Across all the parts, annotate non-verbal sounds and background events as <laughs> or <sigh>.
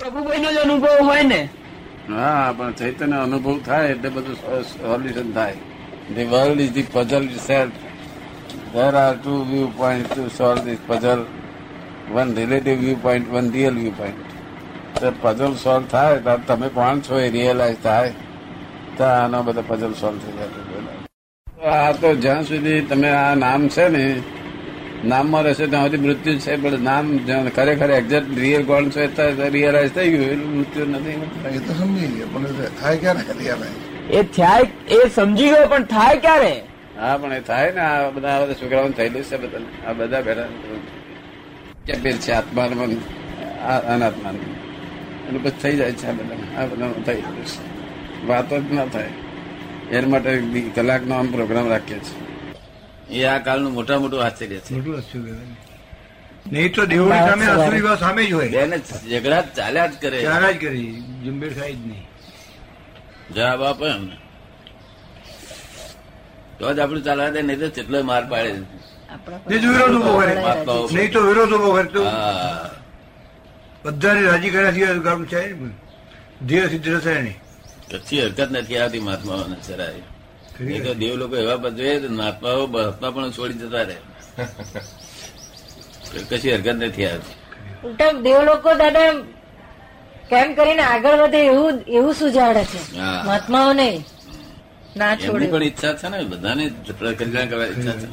પ્રભુભાઈ નો જ અનુભવ હોય ને? હા, પણ ચૈતન્ય અનુભવ થાય એટલે બધું સોલ્યુશન થાય. The world is the puzzle self to view point to solve this puzzle one relative relative point one real viewpoint. તો પઝલ સોલ્વ થાય, તો તમે કોણ છો એ રિયલાઇઝ થાય. તો આનો બધો પઝલ સોલ્વ થઈ જાય. આ તો જ્યાં સુધી તમે આ નામ છે ને નામમાં રહેશે ત્યાં સુધી મૃત્યુ છે પણ નામ ખરેખર એક્ઝેક્ટ રિયલ કોણ છે રિયલાઇઝ થઈ ગયું એનું મૃત્યુ નથી. એ તો સમજી ગયો પણ થાય ક્યારે એ થાય એ સમજી ગયો પણ થાય ક્યારે? હા પણ એ થાય ને આ બધા બધા છોકરાઓને થયેલું છે બધા આ બધા બેઠા કે પેર છે આત્માન ને મન, આ અનાત્મા ને. એનું પછી થઈ જાય છે આ બધા આ બધા થઈ ગયું છે. વાતો જ ના થાય. એના માટે કલાકનો આમ પ્રોગ્રામ રાખીએ છીએ. એ આ કાળનું મોટા મોટું આશ્ચર્ય છે. મોટું નહીં તો દેવની સામે અસુરી ભાવ સામે જ હોય. બેને ઝઘડા ચાલ્યા જ કરે. ચાલ્યા જ કરી. ઝુંબેર થાય જ નહીં. જવાબ આપે એમને તો જ આપણું ચાલવા દે નહીં તો કેટલો માર પાડે. વિરોધ ઊભો કરે. નહીં તો વિરોધ ઊભો કરે તો. બધાને રાજી કર્યા સિવાય કામ છે ધીરે સિદ્ધ થશે નહીં. કચ્છી હરકત નથી આવતી મહાત્માઓને જરાય. એ તો દેવ લોકો એવા બધે મહાત્માઓ મહાત્મા પણ છોડી જતા રહે. કશી હરકત નથી આવતી. ઉલટા દેવ લોકો દાદા કેમ કરીને આગળ વધે એવું એવું સુજાડે છે. મહાત્માઓને ના છોડે. પણ ઈચ્છા છે ને બધાને કલ્યાણ કરવાની ઈચ્છા છે.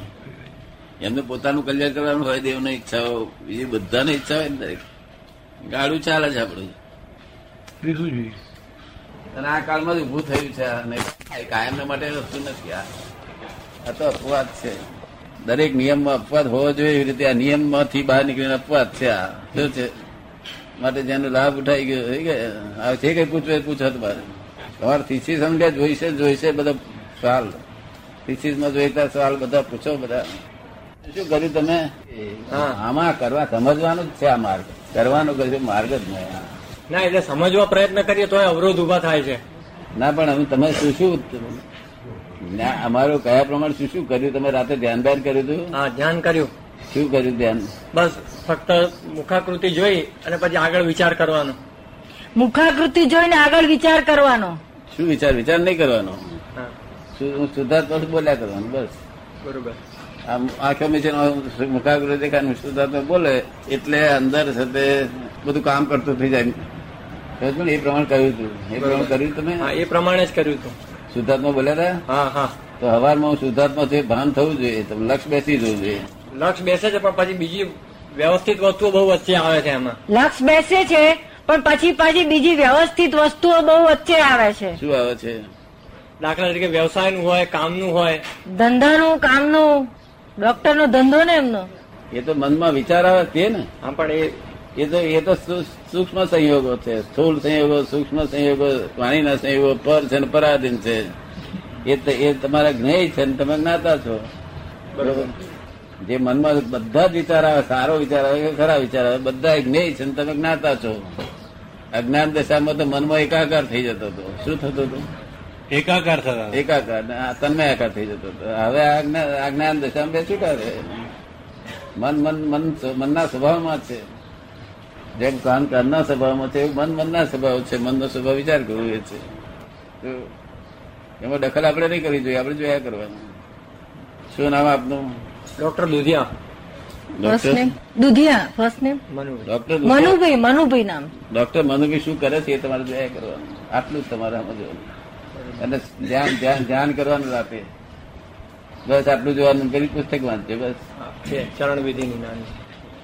એમને પોતાનું કલ્યાણ કરવાનું હોય દેવને ઈચ્છાઓ એ બધાને ઈચ્છા હોય ને દરેક. ગાડું ચાલે છે આપણું. લીધું જોઈએ? અને આ કાળમાં જ ઉભું થયું છે અને કાયમ માટે વસ્તુ નથી આ. તો અપવાદ છે. દરેક નિયમમાં અપવાદ હોવો જોઈએ એવી રીતે આ નિયમમાંથી બહાર નીકળીને અપવાદ છે આ. શું છે? માટે જેનો લાભ ઉઠાઈ ગયો થઈ ગયો આ છે કઈ પૂછવું પૂછો તમારે. તમારે થીસીસ સમજ્યા જોઈશે જોઈશે બધા સવાલ. થીસીસમાં જોઈતા સવાલ બધા પૂછો બધા. શું કર્યું તમે? આમાં કરવા સમજવાનું જ છે આ માર્ગ. કરવાનો કર્યું માર્ગ જ નહીં. ના એટલે સમજવા પ્રયત્ન કરીએ તો અવરોધ ઊભા થાય છે. ના પણ હવે તમે શું શું અમારું કયા પ્રમાણે શું શું કર્યું? તમે રાતે ધ્યાન ધ્યાન કર્યું હતું? હા ધ્યાન કર્યું. શું કર્યું ધ્યાન? બસ ફક્ત મુખાકૃતિ જોઈ અને પછી આગળ વિચાર કરવાનો. મુખાકૃતિ જોઈને આગળ વિચાર કરવાનો. શું વિચાર? વિચાર નહીં કરવાનો? હા. શું હું શુદ્ધાત્મા બોલ્યા કરવાનું બસ. બરોબર. આમ આંખો મીચે મુખાગ્રહ દેખાય શુદ્ધાત્મા બોલે એટલે અંદર સાથે બધું કામ કરતું થઈ જાય? એ પ્રમાણે કર્યું હતું એ પ્રમાણે કર્યું તમે હા એ પ્રમાણે જ કર્યું હતું શુદ્ધાત્મા બોલ્યા હતા હા હા. તો હવારમાં હું શુદ્ધાત્મા છે ભાન થવું જોઈએ તમે લક્ષ બેસી જવું જોઈએ. લક્ષ બેસે છે પણ પછી બીજી વ્યવસ્થિત વસ્તુઓ બહુ વચ્ચે આવે છે એમાં. લક્ષ બેસે છે પણ પછી પાછી બીજી વ્યવસ્થિત વસ્તુઓ બહુ વચ્ચે આવે છે. શું આવે છે? દાખલા તરીકે વ્યવસાયનું હોય કામનું હોય. ધંધાનું કામનું. ડોક્ટરનો ધંધો ને એમનો? એ તો મનમાં વિચાર આવે તે ને? હા પણ એ એ તો એ તો સૂક્ષ્મ સંયોગો છે. સ્થૂલ સંયોગો સૂક્ષ્મ સંયોગો પાણીના સંયોગો પર છે ને પરાધીન છે. એ તો એ તમારા જ્ઞેય છે ને તમે જ્ઞાતા છો. બરોબર. જે મનમાં બધા જ વિચાર આવે સારો વિચાર આવે કે ખરા વિચાર આવે બધા જ્ઞેય છે ને તમે જ્ઞાતા છો. અજ્ઞાન દશામાં તો મનમાં એકાકાર થઈ જતો હતો. શું થતું હતું? એકાકાર થતા એકાકાર ને આકાર થઈ જતો હતો. હવે આ જ્ઞાન દશામાં બે છૂટા રહે મન મન મન મનના સ્વભાવમાં છે. જેમ કાન કાનના સ્વભાવમાં છે એવું મન મનના સ્વભાવ છે. મનનો સ્વભાવ વિચાર કરવો એ છે. તો એમાં દખલ આપણે નહીં કરવી જોઈએ આપણે જોયા કરવાનું. શું નામ આપનું? Doctor Dudhia. First doctor name Dudhia first name doctor Manubhai Manubhai નામ. ડોક્ટર મનુભાઈ શું કરે છે એ તમારે જોયા કરવાનું. આટલું જ તમારે સમજવાનું અને ધ્યાન ધ્યાન ધ્યાન કરવાનું રાતે. બસ આટલું જોવાનું પેલી પુસ્તક વાંચજો બસ. ચરણ વિધિ વિધિની નાની.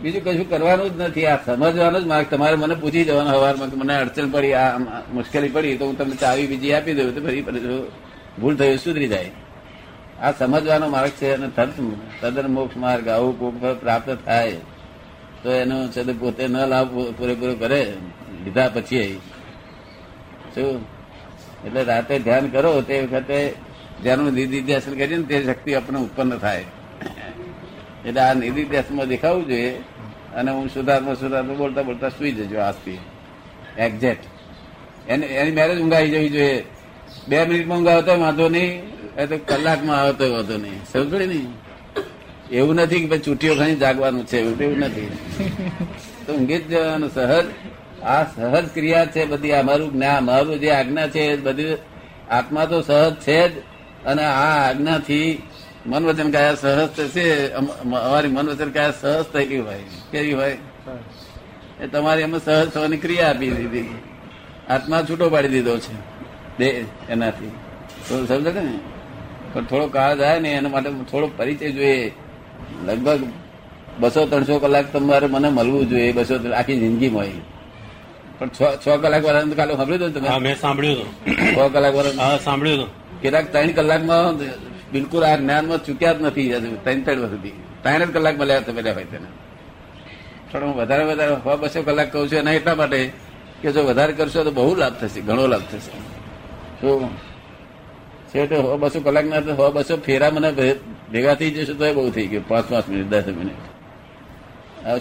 બીજું કશું કરવાનું જ નથી. આ સમજવાનું જ માર્ગ. તમારે મને પૂછી જવાનો હવારમાં મને અડચણ પડી, આ મુશ્કેલી પડી, તો હું તમને ચાવી બીજી આપી દઉં, તો ફરી ભૂલ થયું સુધરી જાય. આ સમજવાનો માર્ગ છે અને તદ તદ્દન મોક્ષ માર્ગ, આવું કોક પર પ્રાપ્ત થાય, તો એનો છે પોતે ન લાભ પૂરેપૂરો કરે. લીધા પછી શું? એટલે રાતે ધ્યાન કરો, તે વખતે જેનું નિધિધ્યાસન કરીએ ને તે શક્તિ આપણને ઉત્પન્ન થાય. એટલે આ નિધિધ્યાસનમાં દેખાવું જોઈએ અને હું શુદ્ધાત્મા શુદ્ધાત્મા બોલતા બોલતા સુઈ જજો આજથી એક્ઝેક્ટ એની એની મેરેજ ઊંઘાઈ જવી જોઈએ. બે મિનિટમાં ઊંઘ આવતો વાંધો નહીં. એ તો કલાકમાં આવતો વાંધો નહીં. સમજે નહીં? એવું નથી કે ભાઈ ચૂંટીઓ ખાઈ જાગવાનું છે. એવું એવું નથી. તો ઊંઘી જ જવાનું. સહજ. આ સહજ ક્રિયા છે બધી. અમારું જ્ઞાન અમારું જે આજ્ઞા છે બધી આત્મા તો સહજ છે જ. અને આ આજ્ઞાથી મન વચન કયા સહજ છે અમ- અમારી મન વચન કયા સહજ થયેલી હોય કેવી હોય? એ તમારી અમે સહજ થવાની ક્રિયા આપી દીધી. આત્મા છૂટો પાડી દીધો છે બે એનાથી. તો સમજે ને? પણ થોડો કાળ જાય ને એના માટે થોડો પરિચય જોઈએ. લગભગ બસો ત્રણસો કલાક તમારે મને મળવું જોઈએ બસો આખી જિંદગીમાં પણ છ છ કલાક વાળા કાલે સાંભળ્યું હતું તમે? મેં સાંભળ્યું હતું. છ કલાક વાળા સાંભળ્યું હતું. કેટલાક ત્રણ કલાકમાં બિલકુલ આ જ્ઞાનમાં ચૂક્યા જ નથી ત્રણ ત્રણ સુધી. ત્રણ કલાક મળ્યા તમે હોય તેને. થોડો હું વધારે વધારે સો બસો કલાક કહું છું એના એટલા માટે કે જો વધારે કરશો તો બહુ લાભ થશે, ઘણો લાભ થશે. શું છેવટે સો બસો કલાક ના સો બસો ફેરા મને ભેગા થઈ જશે તો એ બહુ થઈ ગયું પાંચ પાંચ મિનિટ દસ મિનિટ.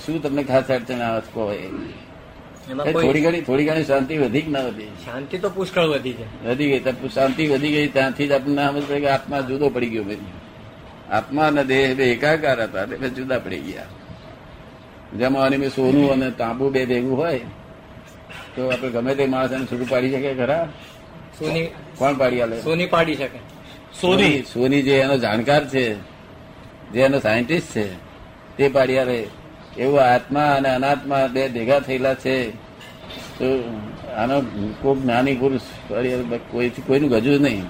શું તમને ખાસ અડચણ આવે કહો થોડી ઘણી થોડી ઘણી શાંતિ વધી કે ના વધી? શાંતિ તો પુષ્કળ વધી છે. વધી ગઈ શાંતિ વધી ગઈ ત્યાંથી જ આપણને સમજ કે આત્મા જુદો પડી ગયો બધી આત્મા અને દેહ બે એકાકાર હતા એટલે જુદા પડી ગયા. જેમાં મેં સોનું અને તાંબુ બે ભેગું હોય તો આપણે ગમે તે માણસ એને છૂટું પાડી શકે ખરા? સોની કોણ પાડી આલે? સોની પાડી શકે. સોની. સોની. જે એનો જાણકાર છે જે એનો સાયન્ટિસ્ટ છે તે પાડી આલે. એવું આત્મા અને અનાત્મા બે ભેગા થયેલા છે. તો આનો કોઈ જ્ઞાની પુરુષ કોઈનું ગજું નહીં.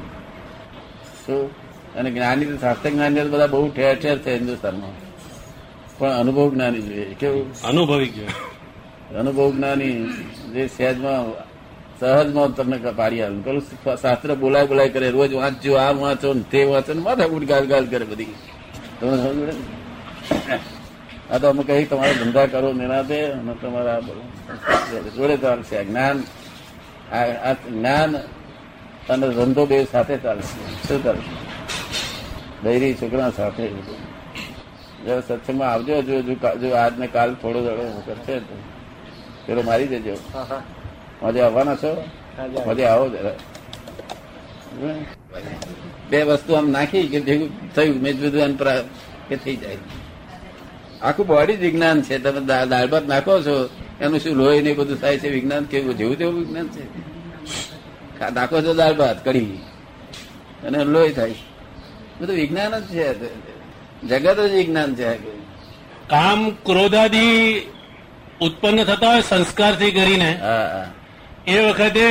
તો અને જ્ઞાની તો શાસ્ત્ર જ્ઞાની બધા બહુ ઠેર ઠેર છે હિન્દુસ્તાનમાં. પણ અનુભવ જ્ઞાની જોઈએ કેવું? અનુભવી ગયો અનુભવ જ્ઞાની જે સહેજમાં સહજમાં તમને પાડી આવે. પેલું શાસ્ત્ર બોલાય બોલાય કરે. રોજ વાંચજો આ વાંચો ને તે વાંચો ને માથા ઉઠ ગાલ ગાલ કરે બધી. તમને સમજ પડે? આ તો અમે કહી તમારા ધંધા કરો નિરાતે અને તમારા જોડે ચાલશે. જ્ઞાન આ જ્ઞાન અને ધંધો બે સાથે ચાલશે. શું ચાલશે? બૈરી છોકરા સાથે. જરા સત્સંગમાં આવજો જો જો આજને કાલ થોડો દડો કરશે તો પેલો મારી દેજો. હા આવવાના છો? મજે આવો. જરા. બે વસ્તુ આમ નાખી કે ભેગું થયું મેં જુદું કે થઈ જાય. આખું બોડી જ વિજ્ઞાન છે. તમે દાળભાત દાળ ભાત નાખો છો એનું શું લોહી ને બધું થાય છે? વિજ્ઞાન કેવું? જેવું તેવું વિજ્ઞાન છે. નાખો છો દાળ ભાત કઢી. અને લોહી થાય. બધું વિજ્ઞાન જ છે. જગત જ વિજ્ઞાન છે. કામ ક્રોધાદી ઉત્પન્ન થતા હોય સંસ્કારથી કરીને એ વખતે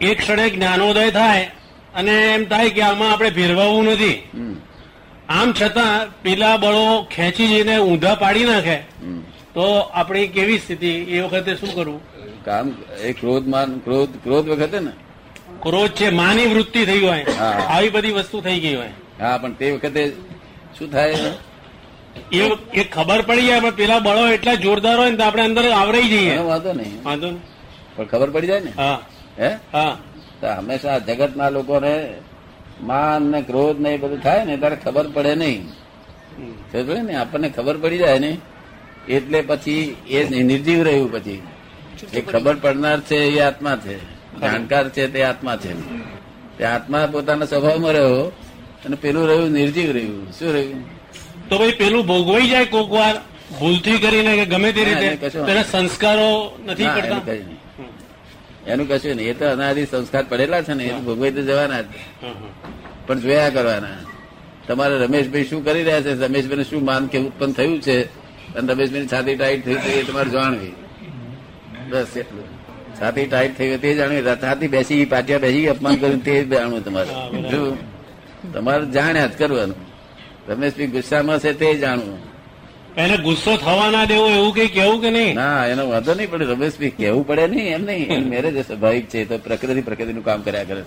એક ક્ષણે જ્ઞાનોદય થાય અને એમ થાય કે આમાં આપણે ભેરવાવું નથી. આમ છતાં પેલા બળો ખેંચી જઈને ઊંધા પાડી નાખે. તો આપણી કેવી સ્થિતિ? એ વખતે શું કરવું? કામ એ ક્રોધ માન ક્રોધ ક્રોધ વખતે ને? ક્રોધ છે માની વૃત્તિ થઈ હોય. આવી બધી વસ્તુ થઈ ગઈ હોય. હા પણ તે વખતે શું થાય? એ એ ખબર પડી જાય પણ પેલા બળો એટલા જોરદાર હોય ને તો આપણે અંદર આવરાઈ જઈએ. વાંધો નહીં. વાંધો નહીં. પણ ખબર પડી જાય ને? હા. હે? હા. તો હંમેશા જગતના લોકોને માન ને ક્રોધ ને એ બધું થાય ને ત્યારે ખબર પડે નહીં. ખબર ને આપણને ખબર પડી જાય ને એટલે પછી એ નિર્જીવ રહ્યું પછી. એ ખબર પડનાર છે એ આત્મા છે. જાણકાર છે તે આત્મા છે. તે આત્મા પોતાના સ્વભાવમાં રહ્યો અને પેલું રહ્યું નિર્જીવ રહ્યું. શું રહ્યું? તો ભાઈ પેલું ભોગવાઈ જાય કોક વાર ભૂલથી કરીને કે ગમે તે રીતે સંસ્કારો નથી કરતા? એનું કશું નહીં. એ તો અનાદિ સંસ્કાર પડેલા છે ને એ તો તો જવાના જ. પણ જોયા કરવાના. તમારે રમેશભાઈ શું કરી રહ્યા છે? રમેશભાઈને શું માન કે ઉત્પન્ન થયું છે? અને રમેશભાઈ છાતી ટાઈટ થઈ છે એ તમારે જાણવી. બસ એટલું. છાતી ટાઈટ થઈ હોય તે જાણવી. છાતી બેસી પાટિયા બેસી અપમાન કર્યું તે જાણવું તમારે. જો તમારે જાણ્યા જ કરવાનું. રમેશભાઈ ગુસ્સામાં છે તે જાણવું. એને ગુસ્સો થવા ના દેવો એવું કઈ કેવું કે નહીં? ના એનો વાંધો નહીં પડે રમેશભાઈ કેવું પડે નહીં એમ નહીં. મેરેજ સ્વાભાવિક છે તો પ્રકૃતિ પ્રકૃતિનું કામ કર્યા કરે.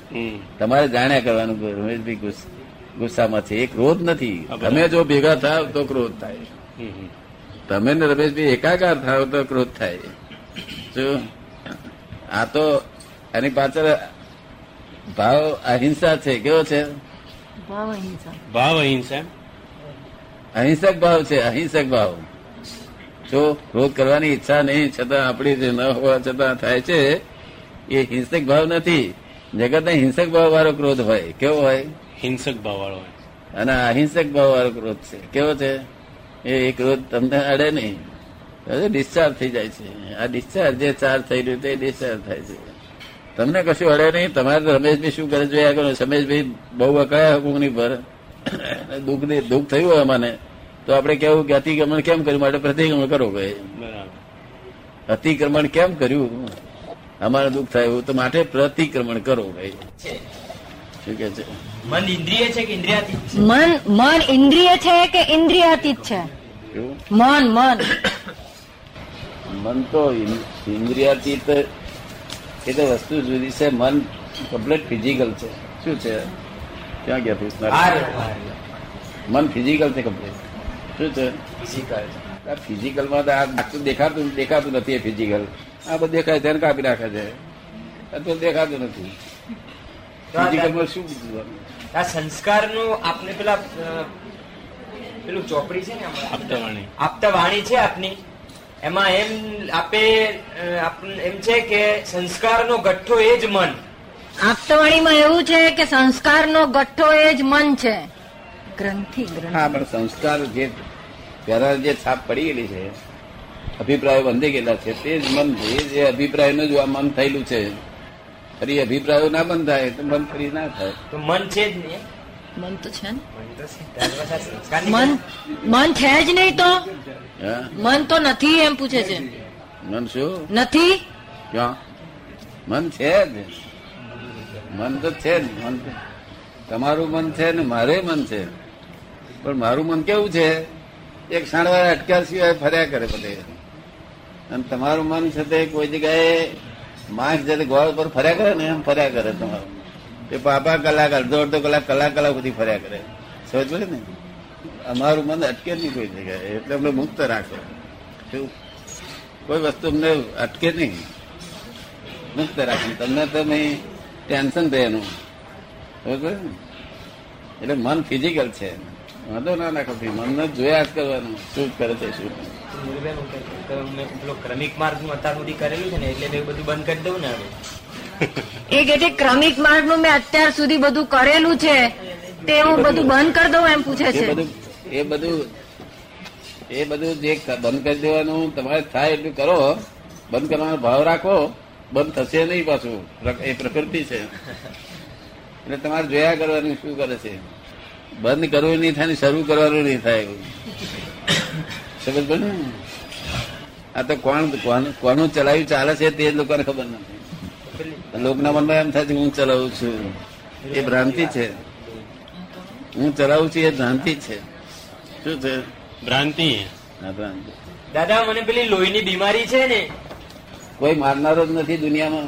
તમારે જાણ્યા કરવાનું રમેશભાઈ ગુસ્સામાં છે. એ ક્રોધ નથી. તમે જો ભેગા થાવ તો ક્રોધ થાય. હમ, હમ. તમે ને રમેશભાઈ એકાકાર થાવ તો ક્રોધ થાય. શું આ તો એની પાછળ ભાવ અહિંસા છે. કેવો છે? ભાવ અહિંસા. ભાવ અહિંસા અહિંસક ભાવ છે અહિંસક ભાવ. જો ક્રોધ કરવાની ઈચ્છા નહીં છતાં આપણી જે ન હોવા છતાં થાય છે એ હિંસક ભાવ નથી. જગત હિંસક ભાવ વાળો ક્રોધ હોય કેવો હોય? હિંસક ભાવ વાળો હોય. અને અહિંસક ભાવ વાળો ક્રોધ છે કેવો છે? એ ક્રોધ તમને અડે નહીં. ડિસ્ચાર્જ થઈ જાય છે. આ ડિસ્ચાર્જ જે ચાર્જ થઈ રહ્યું તે ડિસ્ચાર્જ થાય છે. તમને કશું અડે નહીં. તમારે તો રમેશભાઈ શું કરે જોયા આગળ રમેશભાઈ બહુ અકળાયા કોકની પર. <coughs> દુઃખ ને દુઃખ થયું હોય મને તો આપણે કેવું કે અતિક્રમણ કેમ કર્યું? માટે પ્રતિક્રમણ કરો ભાઈ. અતિક્રમણ કેમ કર્યું? અમારે દુઃખ થયું તો માટે પ્રતિક્રમણ કરો ભાઈ. શું કે છે? મન ઇન્દ્રિય છે કે ઇન્દ્રિયાતીત છે? મન મન ઇન્દ્રિય છે કે ઇન્દ્રિયાતીત છે? મન મન. મન તો ઇન- ઇન્દ્રિયાતીત એ તો વસ્તુ જુદી છે. મન કમ્પ્લીટ ફિઝિકલ છે. શું છે? ક્યાં ગયા પૂછનાર મન ફિઝિકલ છે કમ્પ્લીટ શું છે? ફિઝિકલ આ ફિઝિકલમાં તો આ આટલું દેખાતું દેખાતું નથી એ ફિઝિકલ આ બધું દેખાય તેને કાપી રાખે છે. આ તો દેખાતું નથી. ફિઝિકલમાં શું? આ સંસ્કારનું આપને પેલા પેલું ચોપડી છે ને આપતા આપતાવાણી. આપતા વાણી છે આપની. એમાં એમ આપે એમ છે કે સંસ્કારનો ગઠ્ઠો એ જ મન. આપતવાણીમાં એવું છે કે સંસ્કારનો ગઠ્ઠો એ જ મન છે. ગ્રંથિ ગ્રંથિ. હા પણ સંસ્કાર જે પહેલા જે છાપ પડી ગયેલી છે અભિપ્રાયો બંધી ગયેલા છે તે જ મન છે. જે અભિપ્રાયનું જ આ મન થયેલું છે. ફરી અભિપ્રાયો ના બંધ થાય તો મન ફરી ના થાય. તો મન છે જ નહીં. મન તો છે ને. મન મન છે જ નહીં તો? મન તો નથી એમ પૂછે છે. મન શું? નથી? ક્યાં? મન છે જ. મન તો છે જ, મન તમારું મન છે ને મારે મન છે. પણ મારું મન કેવું છે? એક શણવાર અટક્યા સિવાય ફર્યા કરે બધે. અને તમારું મન છે તે કોઈ જગ્યાએ માસ જયારે ગોળ પર ફર્યા કરે ને, એમ ફર્યા કરે તમારું. એ પાપા કલાક, અડધો અડધો કલાક કલાક કલાક સુધી ફર્યા કરે. સમજ ને? અમારું મન અટકે નહીં કોઈ જગ્યાએ. એટલે અમને મુક્ત રાખે. કોઈ વસ્તુ અમને અટકે નહીં. મુક્ત રાખે. તમને તમે ટેન્શન રહે એનું. ને? એટલે મન ફિઝિકલ છે. વાંધો ના નાખો મનને જોયા જ કરવાનું. શું કરે છે શું ક્રમિક માર્ગનું અત્યાર સુધી કરેલું છે ને એટલે મેં બધું બંધ કરી દઉં ને હવે. એ કે ક્રમિક ક્રમિક માર્ગનું મેં અત્યાર સુધી બધું કરેલું છે તે હું બધું બંધ કરી દઉં એમ પૂછે એ છે. બધું એ બધું એ બધું જે બંધ કરી દેવાનું તમારે થાય એટલું કરો. બંધ કરવાનો ભાવ રાખો. બંધ થશે નહીં પાછું. એ પ્રકૃતિ છે. એટલે તમારે જોયા કરવાનું શું કરે છે? બંધ કરવું નહીં થાય શરૂ કરવાનું નહીં થાય એવું. સમજ પડી આ તો કોણ કોનું ચલાવ્યું ચાલે છે તે લોકોને ખબર નથી. લોકના મનમાં એમ થાય છે હું ચલાવું છું. એ ભ્રાંતિ છે. હું ચલાવું છું એ ભ્રાંતિ છે. શું છે? ભ્રાંતિ. દાદા મને પેલી લોહીની બીમારી છે ને કોઈ મારનારો જ નથી દુનિયામાં.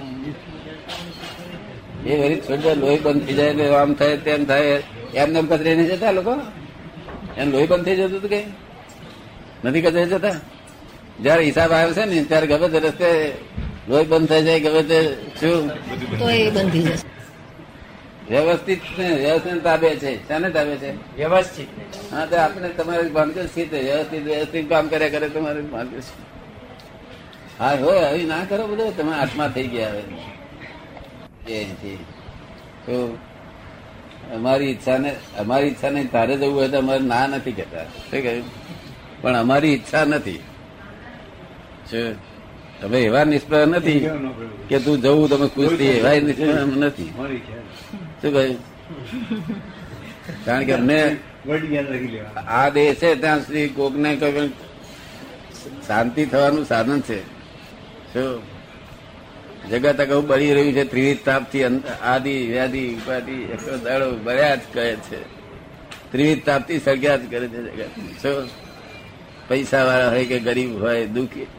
એ વરી છોડી લોહી બંધ થઈ જાય એટલે આમ થાય તેમ થાય. એમને એમ કચરે નહીં જતા લોકો? એમ લોહી બંધ થઈ જતું હતું કઈ નથી કચરે જતા? જયારે હિસાબ આવ્યો છે ને ત્યારે ગમે તે રસ્તે લોહી બંધ થઈ જાય ગમે તે શું? તો એ બંધી જશે. વ્યવસ્થિત ને વ્યવસ્થિત તાબે છે. શાને તાબે છે? વ્યવસ્થિત. ને હા તો આપણે તમારે ભાગ્ય સ્થિત વ્યવસ્થિત વ્યવસ્થિત કામ કર્યા કરે તમારે ભાગ્ય છે હા હોય હવે ના કરો બધો તમે આત્મા થઈ ગયા હવે. તો અમારી ઈચ્છાને અમારી ઈચ્છા ને તારે જવું હોય તો અમારે ના નથી કહેતા. શું કહ્યું? પણ અમારી ઈચ્છા નથી. શું તમે એવા નિષ્ફળ નથી કે તું જવું તમે ખુશ થઈ એવા નિષ્ફળ નથી. શું કહ્યું? કારણ કે અમને આ દેહ છે ત્યાં સુધી કોકને કોઈ શાંતિ થવાનું સાધન છે. શું જગત અગાઉ બળી રહ્યું છે, ત્રિવિધ તાપથી આદિ, વ્યાધિ, ઉપાધિ એકસો દાડો બળ્યા જ કહે છે. ત્રિવિધ તાપથી સળગ્યા જ કરે છે જગત. શું પૈસા વાળા હોય કે ગરીબ હોય, દુઃખી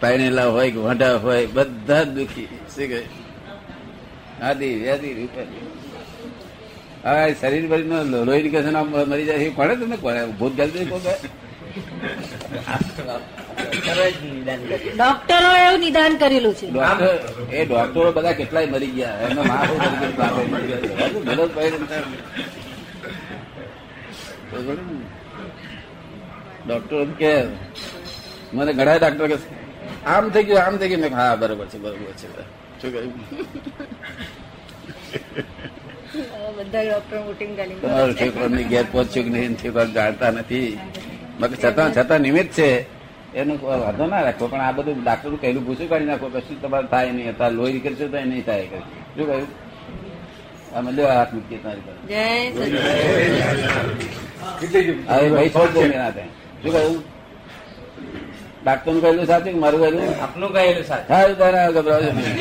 પાણેલા હોય કે વાંઢા હોય, બધા દુઃખી. શું કહે? આદિ, વ્યાધિ, ઉપાધિ. હા એ શરીર ભરી નો લોહી નીકળે છે ને આમ મરી જાય એ કોણે તમને કોને ભૂત જલ્દી દે કર્યું. ડોક્ટરો એવું નિદાન કરેલું છે. એ ડોક્ટરો બધા કેટલાય મરી ગયા. એમના મા બહુ મરી? ડોક્ટર કે મને ઘણા ડોક્ટર કે આમ થઈ ગયું આમ થઈ ગયું. હા બરોબર છે બરોબર છે. શું કહ્યું? બધા ડોક્ટર ઘેર પહોંચ્યું કે નહીં જાણતા નથી. બાકી છતાં છતાં નિમિત્ત છે. એનો વાંધો ના રાખો પણ આ બધું ડાક્ટર કહેલું ભૂસી કાઢી નાખો કશું તમારે થાય નહીં અત્યારે લોહી કરશે તો નહીં થાય શું કહ્યું? અમે લેવા હાથ મૂકીએ તમારી પાસે. હવે ભાઈ છોડ દો મેં ના થાય. શું કહ્યું? ડાક્ટરનું કહેલું સાચું મારું કહેલું? આપનું કહેલું સાચું. સારું તારે ગભરાવજો નહીં.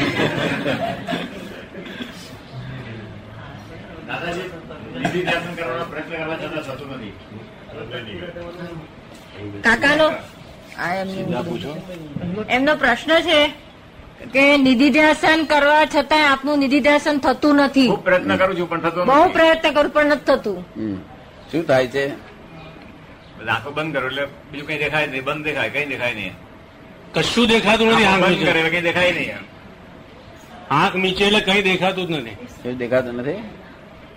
કાકાનો? આ એમનું- એમનો પ્રશ્ન છે કે નિધિધ્યાસન કરવા છતાં આપનું નિધિધ્યાસન થતું નથી. હું પ્રયત્ન કરું છું પણ થતું બહુ પ્રયત્ન કરું પણ નથી થતું. શું થાય છે? આંખો બંધ કરો એટલે બીજું કઈ દેખાય નહીં. બંધ દેખાય કઈ દેખાય નહીં. કશું દેખાતું નથી બંધ કરે એટલે કઈ દેખાય નહીં આંખ નીચે એટલે કઈ દેખાતું જ નથી. કઈ દેખાતું નથી?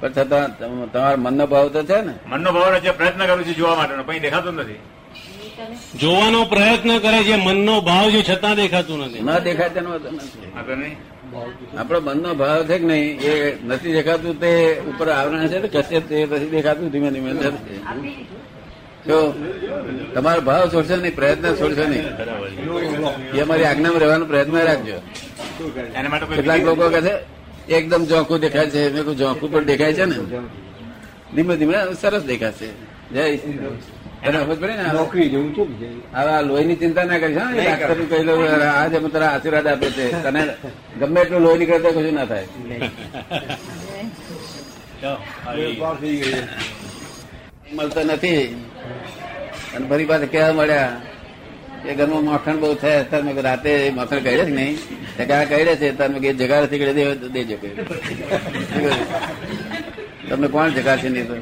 પણ છતાં તમારા તમારો મનનો ભાવ તો છે ને? મનનો ભાવ જે પ્રયત્ન કરું છું જોવા માટેનો કઈ દેખાતું નથી. જોવાનો પ્રયત્ન કરે છે મનનો ભાવ જે છતાં દેખાતું નથી. ન દેખાય તેનો આપણો મનનો ભાવ છે કે નહીં એ નથી દેખાતું તે ઉપર આવરણ છે કશે તે નથી દેખાતું ધીમે ધીમે જો તમારો ભાવ છોડશો નહીં પ્રયત્ન છોડશો નહીં. એ અમારી આજ્ઞામાં રહેવાનો પ્રયત્ન રાખજો. એના માટે કોઈ કેટલાક લોકો કહે છે એકદમ ચોખ્ખું દેખાય છે મેં ચોખ્ખું પણ દેખાય છે ને. ધીમે ધીમે સરસ દેખાશે. જય શ્રી નોકરી જેવું છે. ને હવે આ લોહીની ચિંતા ના કરીશ હા ડાક્ટર કહી દઉં આ જે તારા આશીર્વાદ આપે છે. તને ગમે એટલું લોહી નીકળે તો કશું ના થાય. <laughs> મળતો નથી. અને ફરી પાછા કહેવા મળ્યા કે ઘરમાં માખણ બહુ થાય તમે રાતે માખણ કહે છે નહીં. તે કાં કહે છે તમે મેં કીધું જગાડથી દેજો. દેજો કહ્યું. તમને કોણ જગાડશે નહીં તો?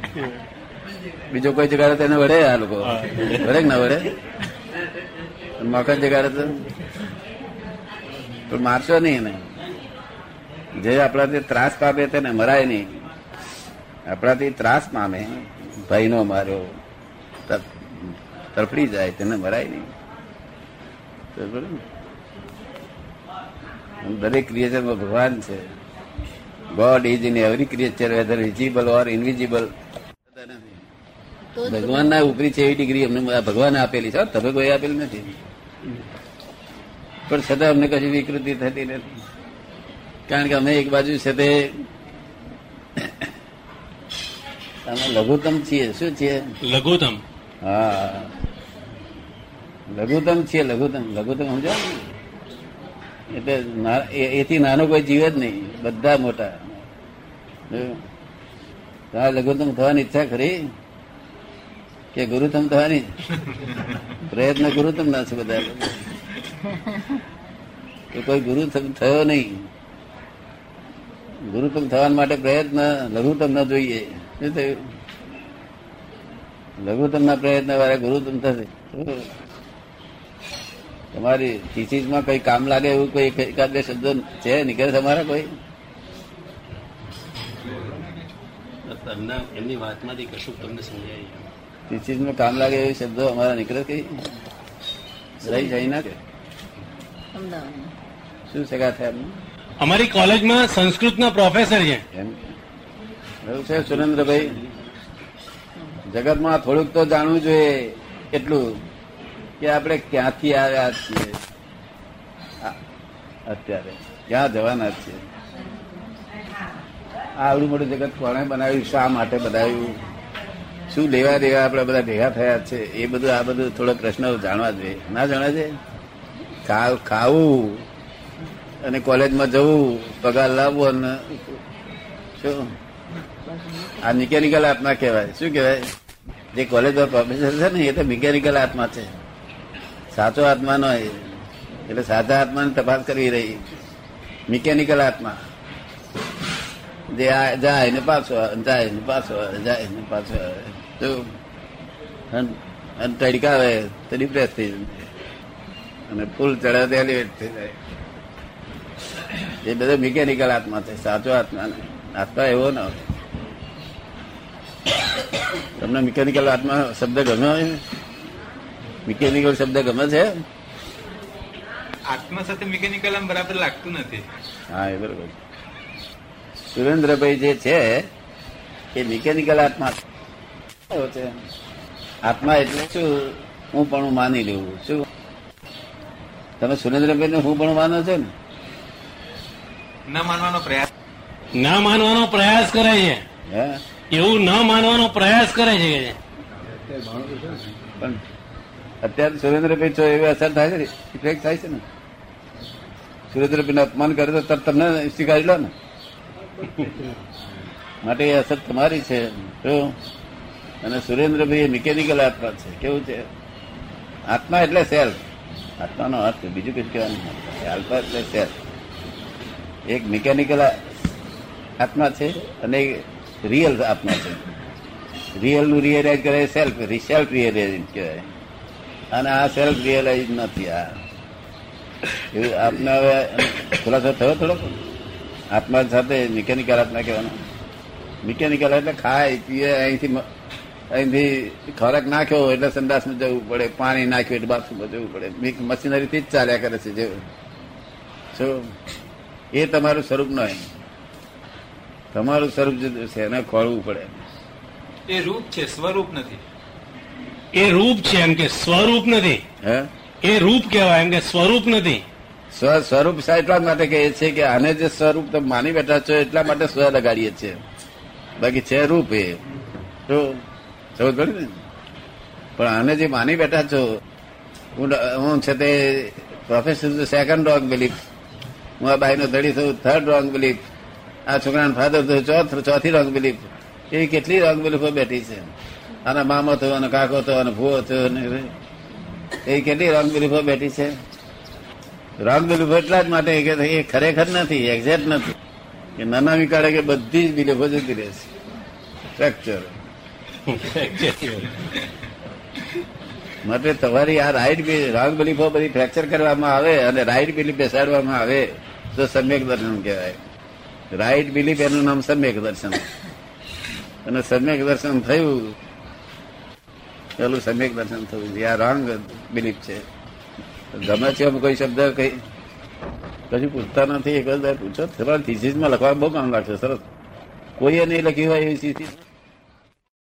બીજો કોઈ જગાડે તેને વડે આ લોકો. વડે કે ના વડે માખણ જગાડે તો? પણ મારશો નહીં એને. જે આપણાથી ત્રાસ પામે તેને મરાય નહીં. આપણાથી ત્રાસ પામે ભાઈનો માર્યો તરફડી જાય તેને મરાય નહીં. દરેક ક્રિએચરમાં ભગવાન છે. God is in every creature whether visible or invisible ભગવાનના ઉપરી છે એવી ડિગ્રી અમને ભગવાને આપેલી છે. તમે કોઈ આપેલી નથી. પણ છતાં અમને કશી વિકૃતિ થતી નથી. કારણ કે અમે એક બાજુ છે તે અમે લઘુત્તમ છીએ. શું છીએ? લઘુત્તમ. હા. લઘુત્તમ છીએ લઘુત્તમ. લઘુત્તમ સમજો? એટલે એથી નાનો કોઈ જીવે જ નહીં. બધા મોટા? લઘુત્તમ થવાની ઈચ્છા ખરી. કે ગુરુત્તમ થવાની પ્રયત્ન ગુરુતમ ના છે બધા. તો કોઈ ગુરુતમ થયો નહીં. ગુરુતમ થવા માટે પ્રયત્ન લઘુત્તમ ન જોઈએ. શું થયું? લઘુત્તમ ના પ્રયત્ન વાળા ગુરુતમ થશે. તમારી થીસીસમાં કઈ કામ લાગે એવું કોઈ એક- એકાદ બે શબ્દો છે? નીકળે તમારા કોઈ? તમને એમની વાતમાંથી કશું તમને સમજાય થીસીસમાં કામ લાગે એવી શબ્દો અમારા નીકળે કઈ રહી જાય ના કે શું સગા થાય? અમારી કોલેજમાં સંસ્કૃતના પ્રોફેસર છે. એમ એવું છે સુરેન્દ્રભાઈ. જગતમાં થોડુંક તો જાણવું જોઈએ એટલું કે આપણે ક્યાંથી આવ્યા છીએ. અત્યારે ક્યાં જવાના છીએ? આ આવડું મોટું જગત કોણે બનાવ્યું? શા માટે બનાવ્યું? શું લેવા દેવા આપણા બધા ભેગા થયા છે? એ બધું, આ બધું થોડો પ્રશ્ન જાણવા જોઈએ. ના જાણે છે ખાવ અને કોલેજમાં જવું, પગાર લાવવો અને શું? આ મિકેનિકલ આત્મા કહેવાય. શું કહેવાય? જે કોલેજમાં પ્રોફેસર છે ને, એ તો મિકેનિકલ આત્મા છે. સાચો આત્મા નો. એટલે સાચા આત્માની તપાસ કરવી રહી. મિકેનિકલ આત્મા જે જાય ને પાછો જાય ને પાછો જાય ને પાછો. અને- તડકાવે તો ડિપ્રેસ થઈ જાય અને ફૂલ ચડે તો એલિવેટ થઈ જાય. એ બધો મિકેનિકલ આત્મા છે સાચો આત્મા. આત્મા એવો ના તમને મિકેનિકલ આત્મા શબ્દ ગમે મિકેનિકલ શબ્દ ગમે છે? આત્મા સાથે મિકેનિકલ આમ બરાબર લાગતું નથી. હા એ બરોબર સુરેન્દ્રભાઈ જે છે એ મિકેનિકલ આત્મા છે. આત્મા એટલે શું? હું પણ માની લેવું. શું? તમે સુરેન્દ્રભાઈ હું પણ માનો છો ને? ન માનવાનો પ્રયાસ ના માનવાનો પ્રયાસ કરે છે. એવું ન માનવાનો પ્રયાસ કરે છે. પણ અત્યારે સુરેન્દ્રભાઈ છો એવી અસર થાય છે. ને ઇફેક્ટ થાય છે ને. સુરેન્દ્રભાઈ અપમાન કરે તો તરત તમને સ્વીકારી લો ને. માટે એ અસર તમારી છે. જો અને સુરેન્દ્રભાઈ મિકેનિકલ આત્મા છે. કેવું છે? આત્મા એટલે સેલ્ફ આત્માનો અર્થ બીજું કઈ કહેવાનું. આત્મા એટલે સેલ્ફ એક મિકેનિકલ આત્મા છે અને એક રિયલ આત્મા છે. રિયલનું રિયલાઇઝ કરે સેલ્ફ સેલ્ફ રિયલાઇઝ કહેવાય. અને આ સેલ્ફ રિયલાઇઝ નથી આ. એવું આપને હવે ખુલાસો થયો થોડો આત્મા સાથે મિકેનિકલ આત્મા કહેવાનો. મિકેનિકલ એટલે ખાય, પીએ, અહીંથી અહીંથી ખોરાક નાખ્યો એટલે સંડાસમાં જવું પડે પાણી નાખ્યું એટલે બાથરૂમમાં જવું પડે. મશીનરીથી જ ચાલ્યા કરે છે જેવું શું એ તમારું સ્વરૂપ નહીં તમારું સ્વરૂપ જુદું છે એને ખોળવું પડે. એ રૂપ છે સ્વરૂપ નથી. એ રૂપ છે એમ કે સ્વરૂપ નથી. હે? એ રૂપ કહેવાય એમ કે સ્વરૂપ નથી. સ્વ સ્વરૂપ એટલા જ માટે કહે છે કે આને જે સ્વરૂપ તમે માની બેઠા છો એટલા માટે સ્વ લગાડીએ છીએ. બાકી છે રૂપ એ. તો સમજ પડે ને? પણ આને જે માની બેઠા છો, હું હું છે તે પ્રોફેસર સેકન્ડ રોંગ બિલીફ હું આ બાઈનો ધડી થયું થર્ડ રોંગ બિલીફ આ છોકરાના ફાધર થયું ચોથ, ચોથી રોંગ બિલીફ એવી કેટલી રોંગ બિલીફો બેઠી છે. આના મામો થયો અને કાકો થયો અને ભૂવો થયો ને એવી. કેટલી રોંગ બિલીફો બેઠી છે? રોંગ બિલીફો એટલા જ માટે કે એ ખરેખર નથી એક્ઝેક્ટ નથી. કે નાના વિકાળે કે બધી જ બિલીફો જતી રહેશે છે. ફ્રેક્ચર <laughs> માટે તમારી આ રાઈટ રોંગ બિલીફો બધી ફ્રેક્ચર કરવામાં આવે અને રાઈટ બિલીફ બેસાડવામાં આવે, તો સમ્યક દર્શન કહેવાય. રાઈટ બિલીફ એનું નામ સમ્યક દર્શન. અને સમ્યક દર્શન થયું, પેલું સમ્યક દર્શન થયું. આ રોંગ બિલીફ છે. ગમે છે કોઈ શબ્દ કઈ, કશું પૂછતા નથી, એક પૂછો. થીસીસમાં લખવા બહુ કામ લાગશે, સરસ. કોઈએ નહીં લખ્યું હોય એવી